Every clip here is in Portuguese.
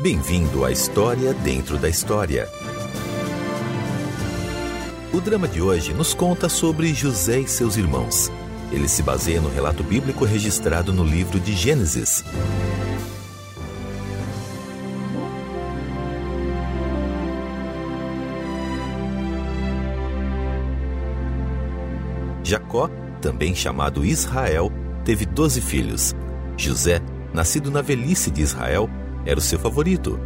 Bem-vindo à História Dentro da História. O drama de hoje nos conta sobre José e seus irmãos. Ele se baseia no relato bíblico registrado no livro de Gênesis. Jacó, também chamado Israel, teve doze filhos. José, nascido na velhice de Israel, era o seu favorito.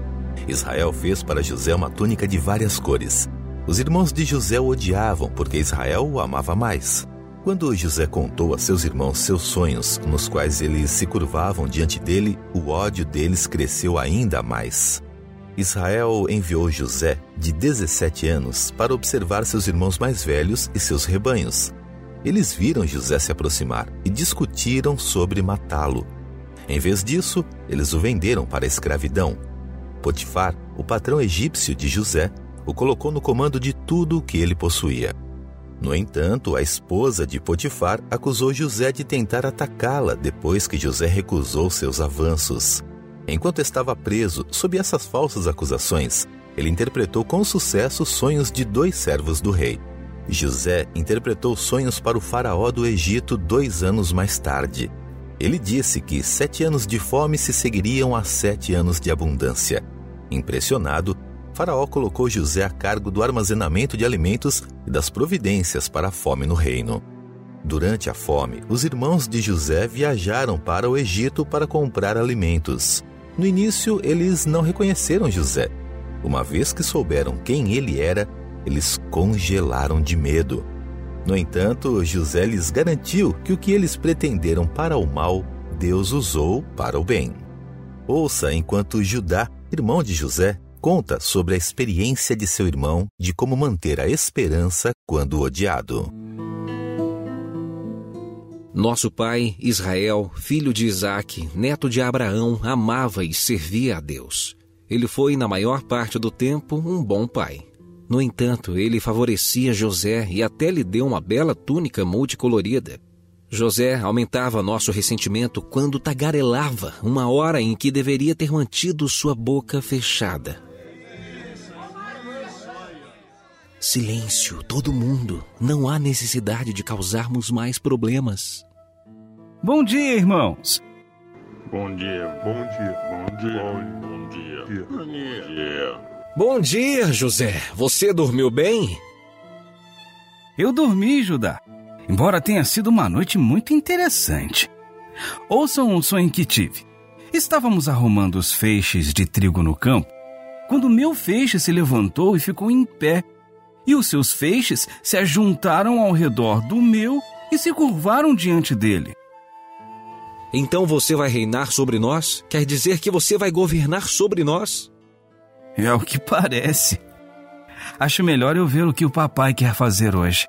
Israel fez para José uma túnica de várias cores. Os irmãos de José o odiavam porque Israel o amava mais. Quando José contou a seus irmãos seus sonhos, nos quais eles se curvavam diante dele, o ódio deles cresceu ainda mais. Israel enviou José, de 17 anos, para observar seus irmãos mais velhos e seus rebanhos. Eles viram José se aproximar e discutiram sobre matá-lo. Em vez disso, eles o venderam para a escravidão. Potifar, o patrão egípcio de José, o colocou no comando de tudo o que ele possuía. No entanto, a esposa de Potifar acusou José de tentar atacá-la depois que José recusou seus avanços. Enquanto estava preso sob essas falsas acusações, ele interpretou com sucesso os sonhos de dois servos do rei. José interpretou sonhos para o faraó do Egito dois anos mais tarde. Ele disse que sete anos de fome se seguiriam a sete anos de abundância. Impressionado, Faraó colocou José a cargo do armazenamento de alimentos e das providências para a fome no reino. Durante a fome, os irmãos de José viajaram para o Egito para comprar alimentos. No início, eles não reconheceram José. Uma vez que souberam quem ele era, eles congelaram de medo. No entanto, José lhes garantiu que o que eles pretenderam para o mal, Deus usou para o bem. Ouça enquanto Judá, irmão de José, conta sobre a experiência de seu irmão de como manter a esperança quando odiado. Nosso pai, Israel, filho de Isaque, neto de Abraão, amava e servia a Deus. Ele foi, na maior parte do tempo, um bom pai. No entanto, ele favorecia José e até lhe deu uma bela túnica multicolorida. José aumentava nosso ressentimento quando tagarelava uma hora em que deveria ter mantido sua boca fechada. Silêncio, todo mundo. Não há necessidade de causarmos mais problemas. Bom dia, irmãos. Bom dia, bom dia, bom dia, bom dia, bom dia. Bom dia, José. Você dormiu bem? Eu dormi, Judá. Embora tenha sido uma noite muito interessante. Ouçam um sonho que tive. Estávamos arrumando os feixes de trigo no campo quando meu feixe se levantou e ficou em pé e os seus feixes se ajuntaram ao redor do meu e se curvaram diante dele. Então você vai reinar sobre nós? Quer dizer que você vai governar sobre nós? É o que parece. Acho melhor eu ver o que o papai quer fazer hoje.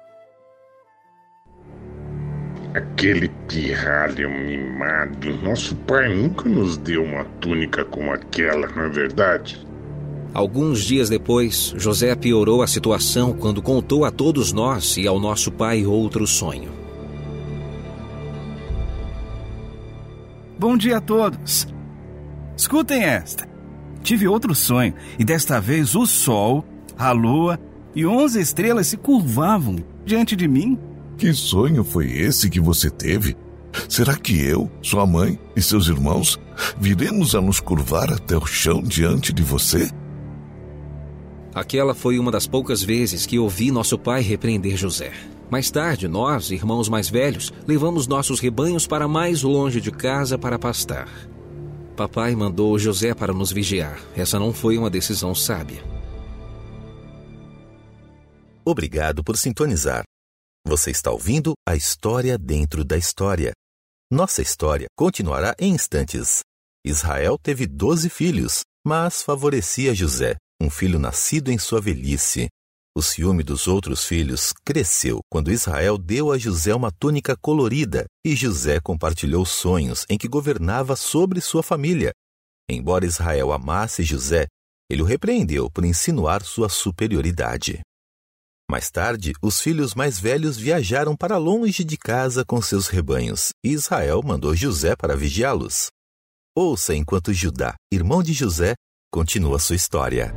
Aquele pirralho mimado. Nosso pai nunca nos deu uma túnica como aquela, não é verdade? Alguns dias depois, José piorou a situação quando contou a todos nós e ao nosso pai outro sonho. Bom dia a todos. Escutem esta. Tive outro sonho e desta vez o sol, a lua e onze estrelas se curvavam diante de mim. Que sonho foi esse que você teve? Será que eu, sua mãe e seus irmãos viremos a nos curvar até o chão diante de você? Aquela foi uma das poucas vezes que ouvi nosso pai repreender José. Mais tarde, nós, irmãos mais velhos, levamos nossos rebanhos para mais longe de casa para pastar. Papai mandou José para nos vigiar. Essa não foi uma decisão sábia. Obrigado por sintonizar. Você está ouvindo a história dentro da história. Nossa história continuará em instantes. Israel teve doze filhos, mas favorecia José um filho nascido em sua velhice. O ciúme dos outros filhos cresceu quando Israel deu a José uma túnica colorida e José compartilhou sonhos em que governava sobre sua família. Embora Israel amasse José, ele o repreendeu por insinuar sua superioridade. Mais tarde, os filhos mais velhos viajaram para longe de casa com seus rebanhos e Israel mandou José para vigiá-los. Ouça enquanto Judá, irmão de José, continua sua história.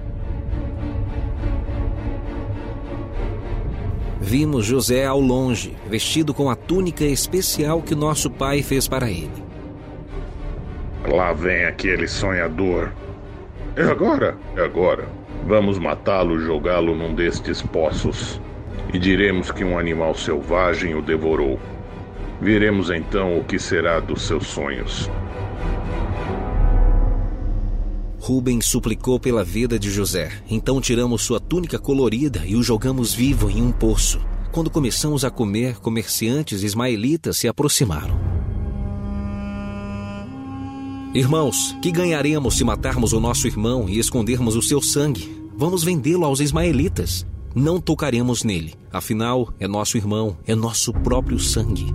Vimos José ao longe, vestido com a túnica especial que nosso pai fez para ele. Lá vem aquele sonhador. É agora? É agora. Vamos matá-lo jogá-lo num destes poços. E diremos que um animal selvagem o devorou. Veremos então o que será dos seus sonhos. Rubens suplicou pela vida de José. Então tiramos sua túnica colorida e o jogamos vivo em um poço. Quando começamos a comer, comerciantes ismaelitas se aproximaram. Irmãos, que ganharemos se matarmos o nosso irmão e escondermos o seu sangue? Vamos vendê-lo aos ismaelitas. Não tocaremos nele, afinal, é nosso irmão, é nosso próprio sangue.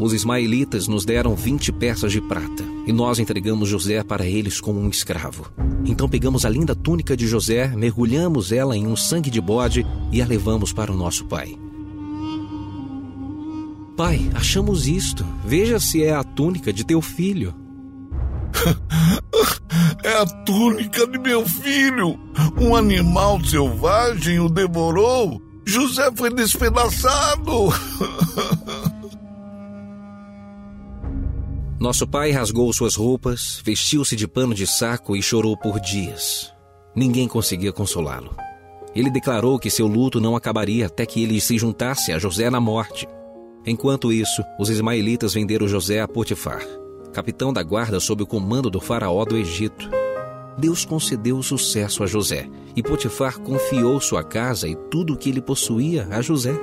Os ismaelitas nos deram 20 peças de prata e nós entregamos José para eles como um escravo. Então pegamos a linda túnica de José, mergulhamos ela em um sangue de bode e a levamos para o nosso pai. Pai, achamos isto. Veja se é a túnica de teu filho. é a túnica de meu filho. Um animal selvagem o devorou. José foi despedaçado. Nosso pai rasgou suas roupas, vestiu-se de pano de saco e chorou por dias. Ninguém conseguia consolá-lo. Ele declarou que seu luto não acabaria até que ele se juntasse a José na morte. Enquanto isso, os ismaelitas venderam José a Potifar, capitão da guarda sob o comando do faraó do Egito. Deus concedeu sucesso a José, e Potifar confiou sua casa e tudo o que ele possuía a José.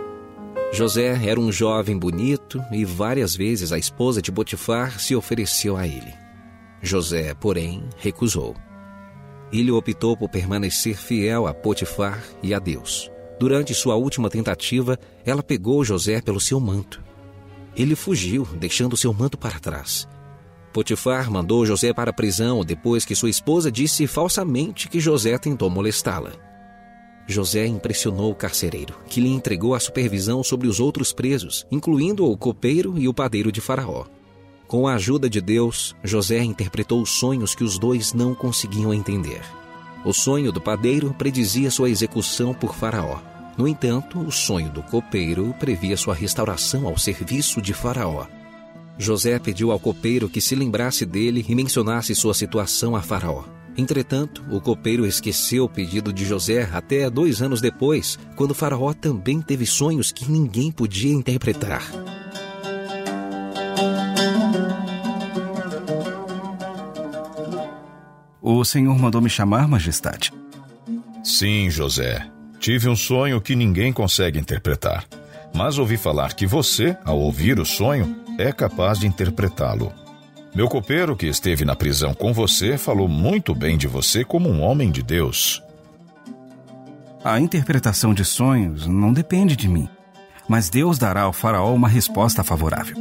José era um jovem bonito e várias vezes a esposa de Potifar se ofereceu a ele. José, porém, recusou. Ele optou por permanecer fiel a Potifar e a Deus. Durante sua última tentativa, ela pegou José pelo seu manto. Ele fugiu, deixando seu manto para trás. Potifar mandou José para a prisão depois que sua esposa disse falsamente que José tentou molestá-la. José impressionou o carcereiro, que lhe entregou a supervisão sobre os outros presos, incluindo o copeiro e o padeiro de Faraó. Com a ajuda de Deus, José interpretou os sonhos que os dois não conseguiam entender. O sonho do padeiro predizia sua execução por Faraó. No entanto, o sonho do copeiro previa sua restauração ao serviço de Faraó. José pediu ao copeiro que se lembrasse dele e mencionasse sua situação a Faraó. Entretanto, o copeiro esqueceu o pedido de José até dois anos depois, quando Faraó também teve sonhos que ninguém podia interpretar. O senhor mandou me chamar, majestade. Sim, José. Tive um sonho que ninguém consegue interpretar. Mas ouvi falar que você, ao ouvir o sonho, é capaz de interpretá-lo. Meu copeiro, que esteve na prisão com você, falou muito bem de você como um homem de Deus. A interpretação de sonhos não depende de mim, mas Deus dará ao Faraó uma resposta favorável.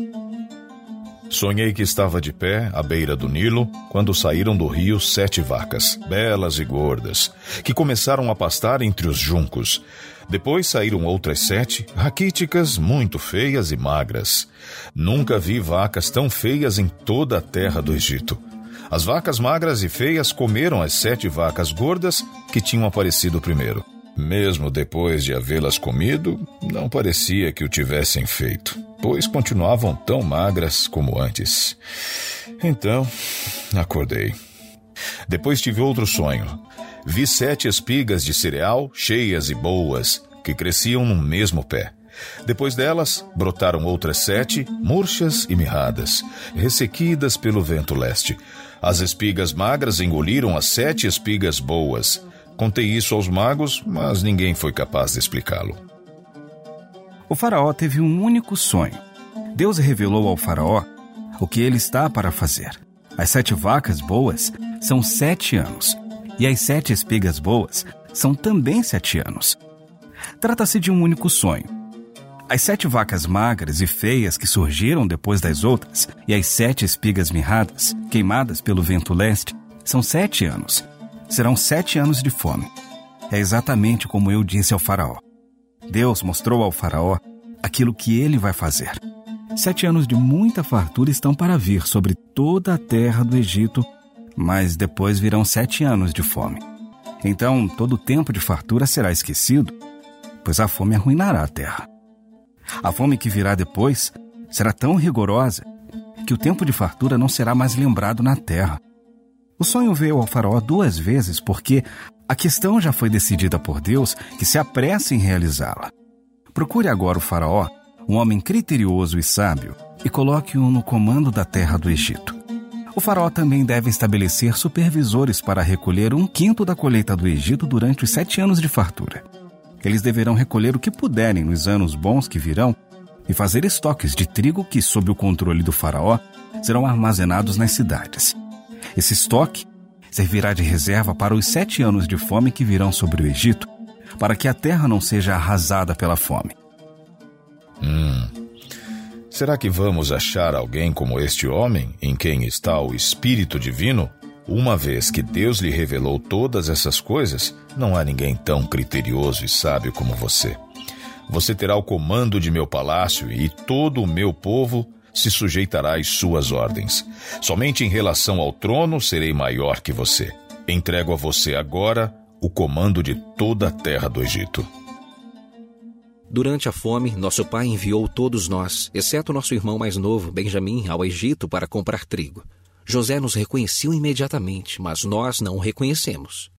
Sonhei que estava de pé à beira do Nilo quando saíram do rio sete vacas, belas e gordas, que começaram a pastar entre os juncos. Depois saíram outras sete, raquíticas, muito feias e magras. Nunca vi vacas tão feias em toda a terra do Egito. As vacas magras e feias comeram as sete vacas gordas que tinham aparecido primeiro. Mesmo depois de havê-las comido, não parecia que o tivessem feito, pois continuavam tão magras como antes. Então, acordei. Depois tive outro sonho. Vi sete espigas de cereal cheias e boas, que cresciam no mesmo pé. Depois delas, brotaram outras sete, murchas e mirradas, ressequidas pelo vento leste. As espigas magras engoliram as sete espigas boas. Contei isso aos magos, mas ninguém foi capaz de explicá-lo. O faraó teve um único sonho. Deus revelou ao faraó o que ele está para fazer. As sete vacas boas são sete anos, e as sete espigas boas são também sete anos. Trata-se de um único sonho. As sete vacas magras e feias que surgiram depois das outras, e as sete espigas mirradas, queimadas pelo vento leste, são sete anos. Serão sete anos de fome. É exatamente como eu disse ao Faraó. Deus mostrou ao Faraó aquilo que ele vai fazer. Sete anos de muita fartura estão para vir sobre toda a terra do Egito mas depois virão sete anos de fome. Então todo o tempo de fartura será esquecido, pois a fome arruinará a terra. A fome que virá depois será tão rigorosa que o tempo de fartura não será mais lembrado na terra. O sonho veio ao faraó duas vezes porque a questão já foi decidida por Deus que se apressa em realizá-la. Procure agora o faraó, um homem criterioso e sábio, e coloque-o no comando da terra do Egito. O faraó também deve estabelecer supervisores para recolher um quinto da colheita do Egito durante os sete anos de fartura. Eles deverão recolher o que puderem nos anos bons que virão e fazer estoques de trigo que, sob o controle do Faraó, serão armazenados nas cidades. Esse estoque servirá de reserva para os sete anos de fome que virão sobre o Egito, para que a terra não seja arrasada pela fome. Hum. Será que vamos achar alguém como este homem, em quem está o Espírito Divino? Uma vez que Deus lhe revelou todas essas coisas, não há ninguém tão criterioso e sábio como você. Você terá o comando de meu palácio e todo o meu povo se sujeitará às suas ordens. Somente em relação ao trono serei maior que você. Entrego a você agora o comando de toda a terra do Egito. Durante a fome, nosso pai enviou todos nós, exceto nosso irmão mais novo, Benjamim, ao Egito para comprar trigo. José nos reconheceu imediatamente, mas nós não o reconhecemos.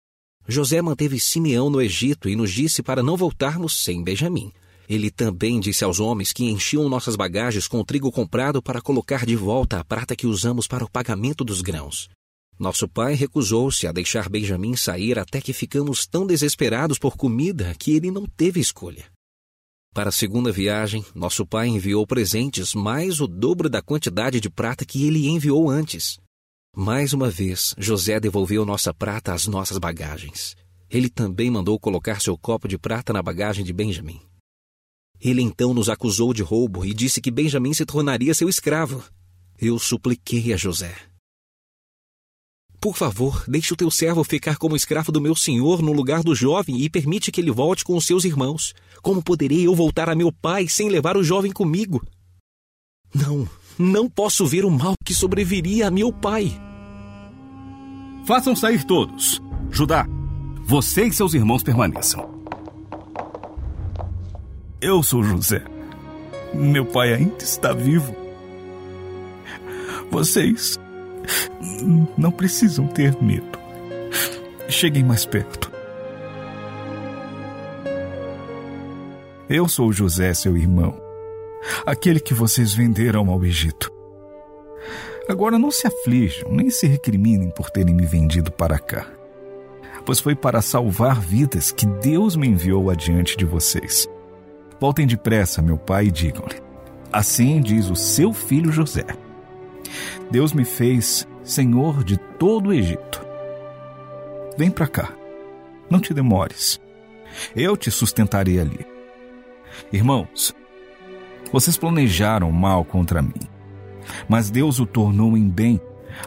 José manteve Simeão no Egito e nos disse para não voltarmos sem Benjamim. Ele também disse aos homens que enchiam nossas bagagens com o trigo comprado para colocar de volta a prata que usamos para o pagamento dos grãos. Nosso pai recusou-se a deixar Benjamim sair até que ficamos tão desesperados por comida que ele não teve escolha. Para a segunda viagem, nosso pai enviou presentes mais o dobro da quantidade de prata que ele enviou antes. Mais uma vez, José devolveu nossa prata às nossas bagagens. Ele também mandou colocar seu copo de prata na bagagem de Benjamin. Ele então nos acusou de roubo e disse que Benjamin se tornaria seu escravo. Eu supliquei a José. Por favor, deixe o teu servo ficar como escravo do meu senhor no lugar do jovem e permite que ele volte com os seus irmãos. Como poderei eu voltar a meu pai sem levar o jovem comigo? Não, não posso ver o mal que sobreviria a meu pai. Façam sair todos. Judá, você e seus irmãos permaneçam. Eu sou José. Meu pai ainda está vivo. Vocês não precisam ter medo. Cheguem mais perto. Eu sou José, seu irmão, aquele que vocês venderam ao Egito. Agora não se aflijam, nem se recriminem por terem me vendido para cá, pois foi para salvar vidas que Deus me enviou adiante de vocês. Voltem depressa, meu pai, e digam-lhe: Assim diz o seu filho José. Deus me fez senhor de todo o Egito. Vem para cá, não te demores. Eu te sustentarei ali. Irmãos, vocês planejaram mal contra mim, mas Deus o tornou em bem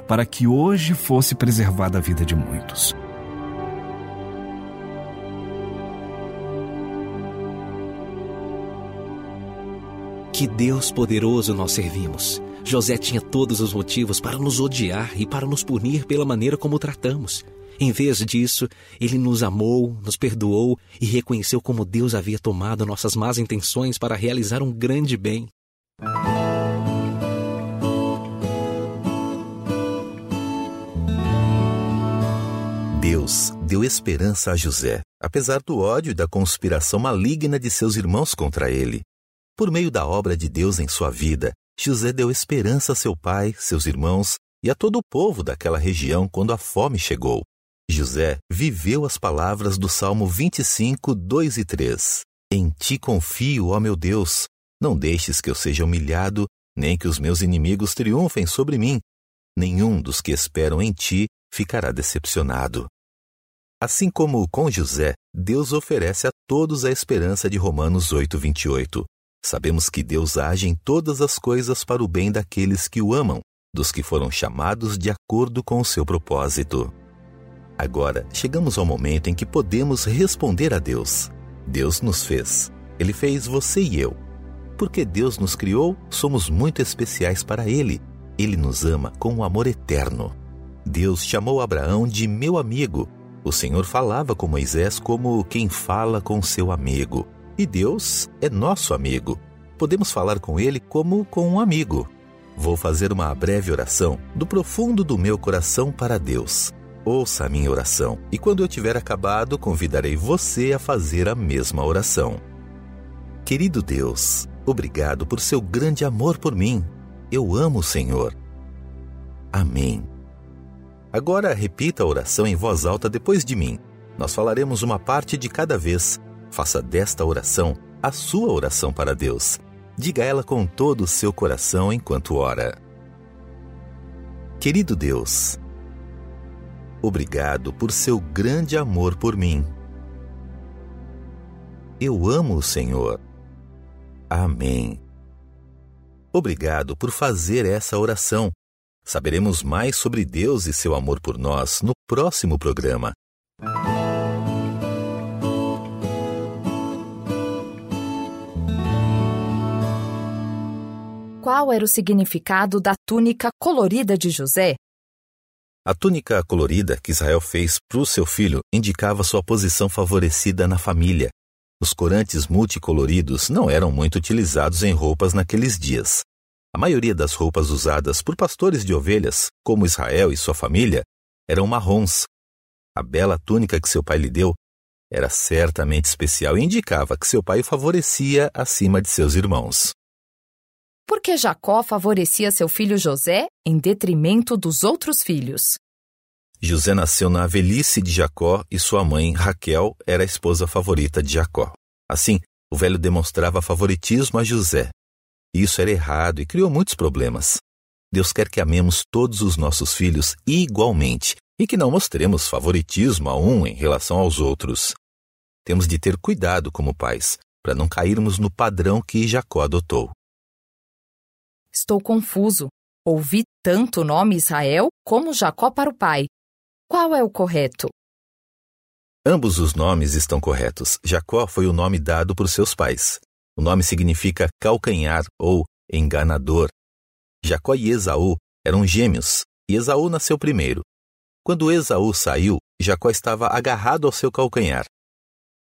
para que hoje fosse preservada a vida de muitos. Que Deus poderoso nós servimos. José tinha todos os motivos para nos odiar e para nos punir pela maneira como o tratamos. Em vez disso, ele nos amou, nos perdoou e reconheceu como Deus havia tomado nossas más intenções para realizar um grande bem. Deus deu esperança a José, apesar do ódio e da conspiração maligna de seus irmãos contra ele. Por meio da obra de Deus em sua vida, José deu esperança a seu pai, seus irmãos e a todo o povo daquela região quando a fome chegou. José viveu as palavras do Salmo 25, 2 e 3. Em ti confio, ó meu Deus. Não deixes que eu seja humilhado, nem que os meus inimigos triunfem sobre mim. Nenhum dos que esperam em ti ficará decepcionado. Assim como com José, Deus oferece a todos a esperança de Romanos 8, 28. Sabemos que Deus age em todas as coisas para o bem daqueles que o amam, dos que foram chamados de acordo com o seu propósito. Agora, chegamos ao momento em que podemos responder a Deus. Deus nos fez. Ele fez você e eu. Porque Deus nos criou, somos muito especiais para Ele. Ele nos ama com um amor eterno. Deus chamou Abraão de meu amigo. O Senhor falava com Moisés como quem fala com seu amigo. E Deus é nosso amigo. Podemos falar com ele como com um amigo. Vou fazer uma breve oração do profundo do meu coração para Deus. Ouça a minha oração e quando eu tiver acabado, convidarei você a fazer a mesma oração. Querido Deus, obrigado por seu grande amor por mim. Eu amo o Senhor. Amém. Agora repita a oração em voz alta depois de mim. Nós falaremos uma parte de cada vez. Faça desta oração a sua oração para Deus. Diga ela com todo o seu coração enquanto ora. Querido Deus, obrigado por seu grande amor por mim. Eu amo o Senhor. Amém. Obrigado por fazer essa oração Saberemos mais sobre Deus e seu amor por nós no próximo programa. Qual era o significado da túnica colorida de José? A túnica colorida que Israel fez para o seu filho indicava sua posição favorecida na família. Os corantes multicoloridos não eram muito utilizados em roupas naqueles dias. A maioria das roupas usadas por pastores de ovelhas, como Israel e sua família, eram marrons. A bela túnica que seu pai lhe deu era certamente especial e indicava que seu pai o favorecia acima de seus irmãos. Por que Jacó favorecia seu filho José em detrimento dos outros filhos? José nasceu na velhice de Jacó e sua mãe, Raquel, era a esposa favorita de Jacó. Assim, o velho demonstrava favoritismo a José, isso era errado e criou muitos problemas. Deus quer que amemos todos os nossos filhos igualmente e que não mostremos favoritismo a um em relação aos outros. Temos de ter cuidado como pais, para não cairmos no padrão que Jacó adotou. Estou confuso. Ouvi tanto o nome Israel como Jacó para o pai. Qual é o correto? Ambos os nomes estão corretos. Jacó foi o nome dado por seus pais. O nome significa calcanhar ou enganador. Jacó e Esaú eram gêmeos, e Esaú nasceu primeiro. Quando Esaú saiu, Jacó estava agarrado ao seu calcanhar.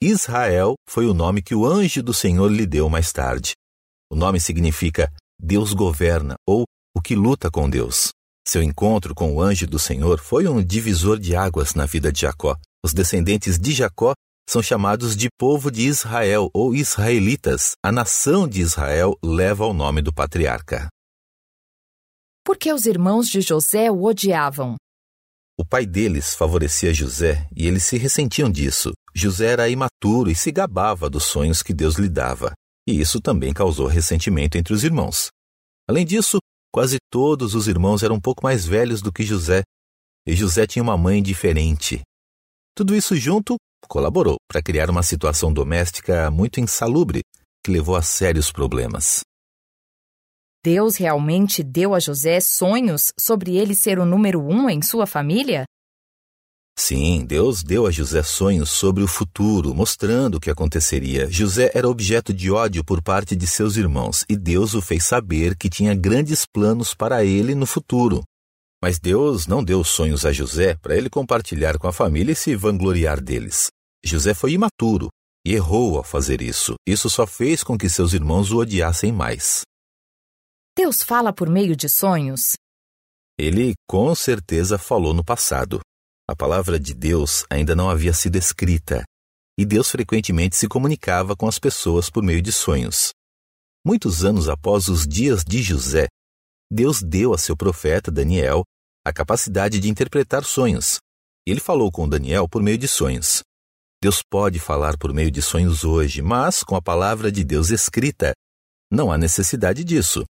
Israel foi o nome que o anjo do Senhor lhe deu mais tarde. O nome significa Deus governa ou o que luta com Deus. Seu encontro com o anjo do Senhor foi um divisor de águas na vida de Jacó. Os descendentes de Jacó são chamados de povo de Israel ou israelitas. A nação de Israel leva o nome do patriarca. Por que os irmãos de José o odiavam? O pai deles favorecia José e eles se ressentiam disso. José era imaturo e se gabava dos sonhos que Deus lhe dava, e isso também causou ressentimento entre os irmãos. Além disso, quase todos os irmãos eram um pouco mais velhos do que José, e José tinha uma mãe diferente. Tudo isso junto colaborou para criar uma situação doméstica muito insalubre que levou a sérios problemas. Deus realmente deu a José sonhos sobre ele ser o número um em sua família? Sim, Deus deu a José sonhos sobre o futuro, mostrando o que aconteceria. José era objeto de ódio por parte de seus irmãos e Deus o fez saber que tinha grandes planos para ele no futuro. Mas Deus não deu sonhos a José para ele compartilhar com a família e se vangloriar deles. José foi imaturo e errou ao fazer isso. Isso só fez com que seus irmãos o odiassem mais. Deus fala por meio de sonhos? Ele com certeza falou no passado. A palavra de Deus ainda não havia sido escrita, e Deus frequentemente se comunicava com as pessoas por meio de sonhos. Muitos anos após os dias de José, Deus deu a seu profeta Daniel a capacidade de interpretar sonhos. Ele falou com Daniel por meio de sonhos. Deus pode falar por meio de sonhos hoje, mas com a palavra de Deus escrita, não há necessidade disso.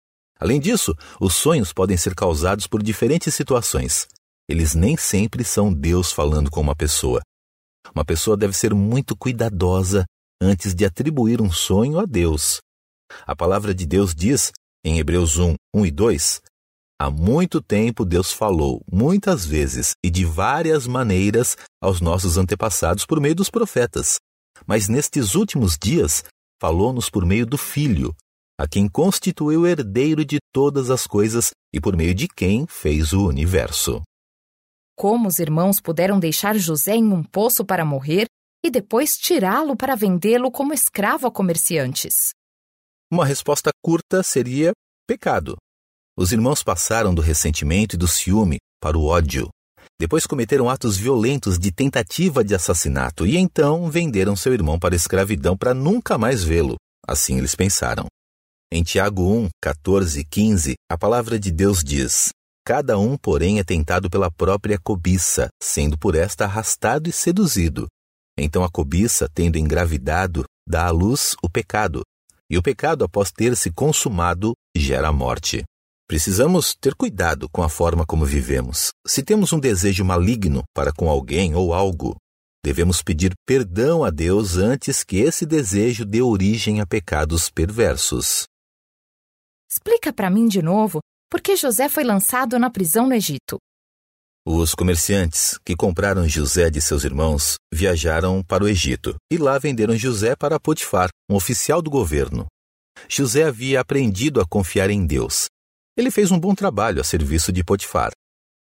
Além disso, os sonhos podem ser causados por diferentes situações. Eles nem sempre são Deus falando com uma pessoa. Uma pessoa deve ser muito cuidadosa antes de atribuir um sonho a Deus. A palavra de Deus diz, em Hebreus 1, 1 e 2, Há muito tempo Deus falou, muitas vezes e de várias maneiras, aos nossos antepassados por meio dos profetas. Mas nestes últimos dias, falou-nos por meio do Filho, a quem constituiu herdeiro de todas as coisas e por meio de quem fez o universo. Como os irmãos puderam deixar José em um poço para morrer e depois tirá-lo para vendê-lo como escravo a comerciantes? Uma resposta curta seria pecado. Os irmãos passaram do ressentimento e do ciúme para o ódio. Depois cometeram atos violentos de tentativa de assassinato e então venderam seu irmão para a escravidão para nunca mais vê-lo. Assim eles pensaram. Em Tiago 1, 14 e 15, a palavra de Deus diz: Cada um, porém, é tentado pela própria cobiça, sendo por esta arrastado e seduzido. Então a cobiça, tendo engravidado, dá à luz o pecado. E o pecado, após ter se consumado, gera a morte. Precisamos ter cuidado com a forma como vivemos. Se temos um desejo maligno para com alguém ou algo, devemos pedir perdão a Deus antes que esse desejo dê origem a pecados perversos. Explica para mim de novo por que José foi lançado na prisão no Egito. Os comerciantes que compraram José de seus irmãos viajaram para o Egito e lá venderam José para Potifar, um oficial do governo. José havia aprendido a confiar em Deus. Ele fez um bom trabalho a serviço de Potifar.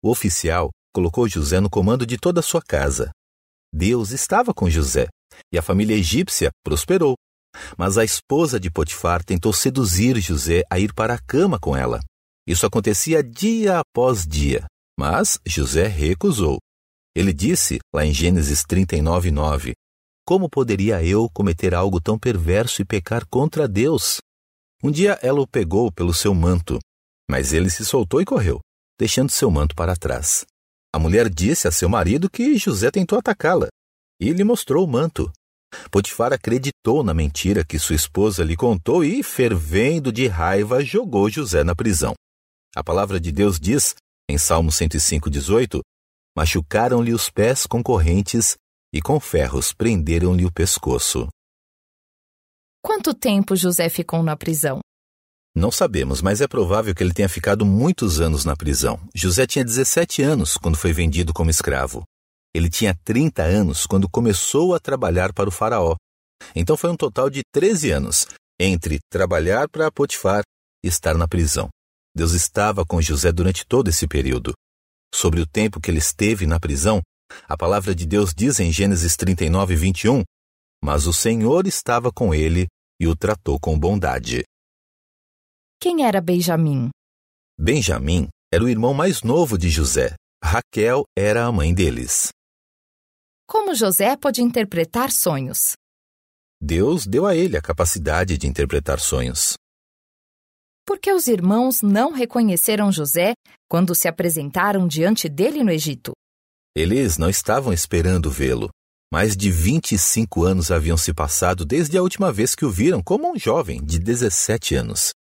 O oficial colocou José no comando de toda a sua casa. Deus estava com José e a família egípcia prosperou. Mas a esposa de Potifar tentou seduzir José a ir para a cama com ela. Isso acontecia dia após dia. Mas José recusou. Ele disse, lá em Gênesis 39, 9, Como poderia eu cometer algo tão perverso e pecar contra Deus? Um dia ela o pegou pelo seu manto, mas ele se soltou e correu, deixando seu manto para trás. A mulher disse a seu marido que José tentou atacá-la e lhe mostrou o manto. Potifar acreditou na mentira que sua esposa lhe contou e, fervendo de raiva, jogou José na prisão. A palavra de Deus diz em Salmo 105,18: Machucaram-lhe os pés com correntes e com ferros prenderam-lhe o pescoço. Quanto tempo José ficou na prisão? Não sabemos, mas é provável que ele tenha ficado muitos anos na prisão. José tinha 17 anos quando foi vendido como escravo. Ele tinha 30 anos quando começou a trabalhar para o Faraó. Então foi um total de 13 anos entre trabalhar para Potifar e estar na prisão. Deus estava com José durante todo esse período. Sobre o tempo que ele esteve na prisão, a palavra de Deus diz em Gênesis 39, 21, Mas o Senhor estava com ele e o tratou com bondade. Quem era Benjamim? Benjamim era o irmão mais novo de José. Raquel era a mãe deles. Como José pode interpretar sonhos? Deus deu a ele a capacidade de interpretar sonhos. Por que os irmãos não reconheceram José quando se apresentaram diante dele no Egito? Eles não estavam esperando vê-lo. Mais de 25 anos haviam se passado desde a última vez que o viram como um jovem de 17 anos.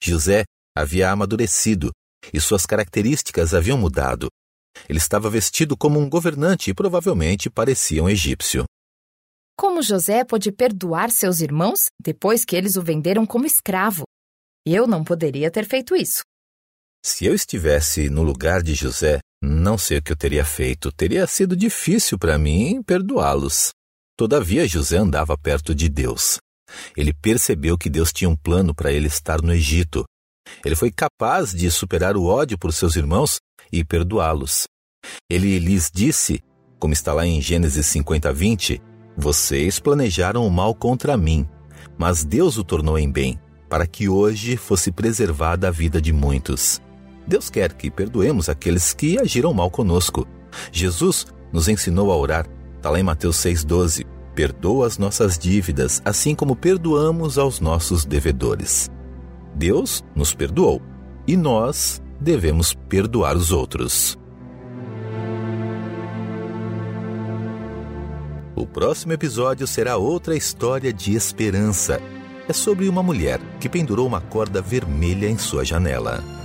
José havia amadurecido e suas características haviam mudado. Ele estava vestido como um governante e provavelmente parecia um egípcio. Como José pôde perdoar seus irmãos depois que eles o venderam como escravo? Eu não poderia ter feito isso. Se eu estivesse no lugar de José, não sei o que eu teria feito. Teria sido difícil para mim perdoá-los. Todavia, José andava perto de Deus. Ele percebeu que Deus tinha um plano para ele estar no Egito. Ele foi capaz de superar o ódio por seus irmãos e perdoá-los. Ele lhes disse, como está lá em Gênesis 50, 20, Vocês planejaram o mal contra mim, mas Deus o tornou em bem para que hoje fosse preservada a vida de muitos. Deus quer que perdoemos aqueles que agiram mal conosco. Jesus nos ensinou a orar, está lá em Mateus 6,12: Perdoa as nossas dívidas, assim como perdoamos aos nossos devedores. Deus nos perdoou e nós devemos perdoar os outros. O próximo episódio será outra história de esperança é sobre uma mulher que pendurou uma corda vermelha em sua janela.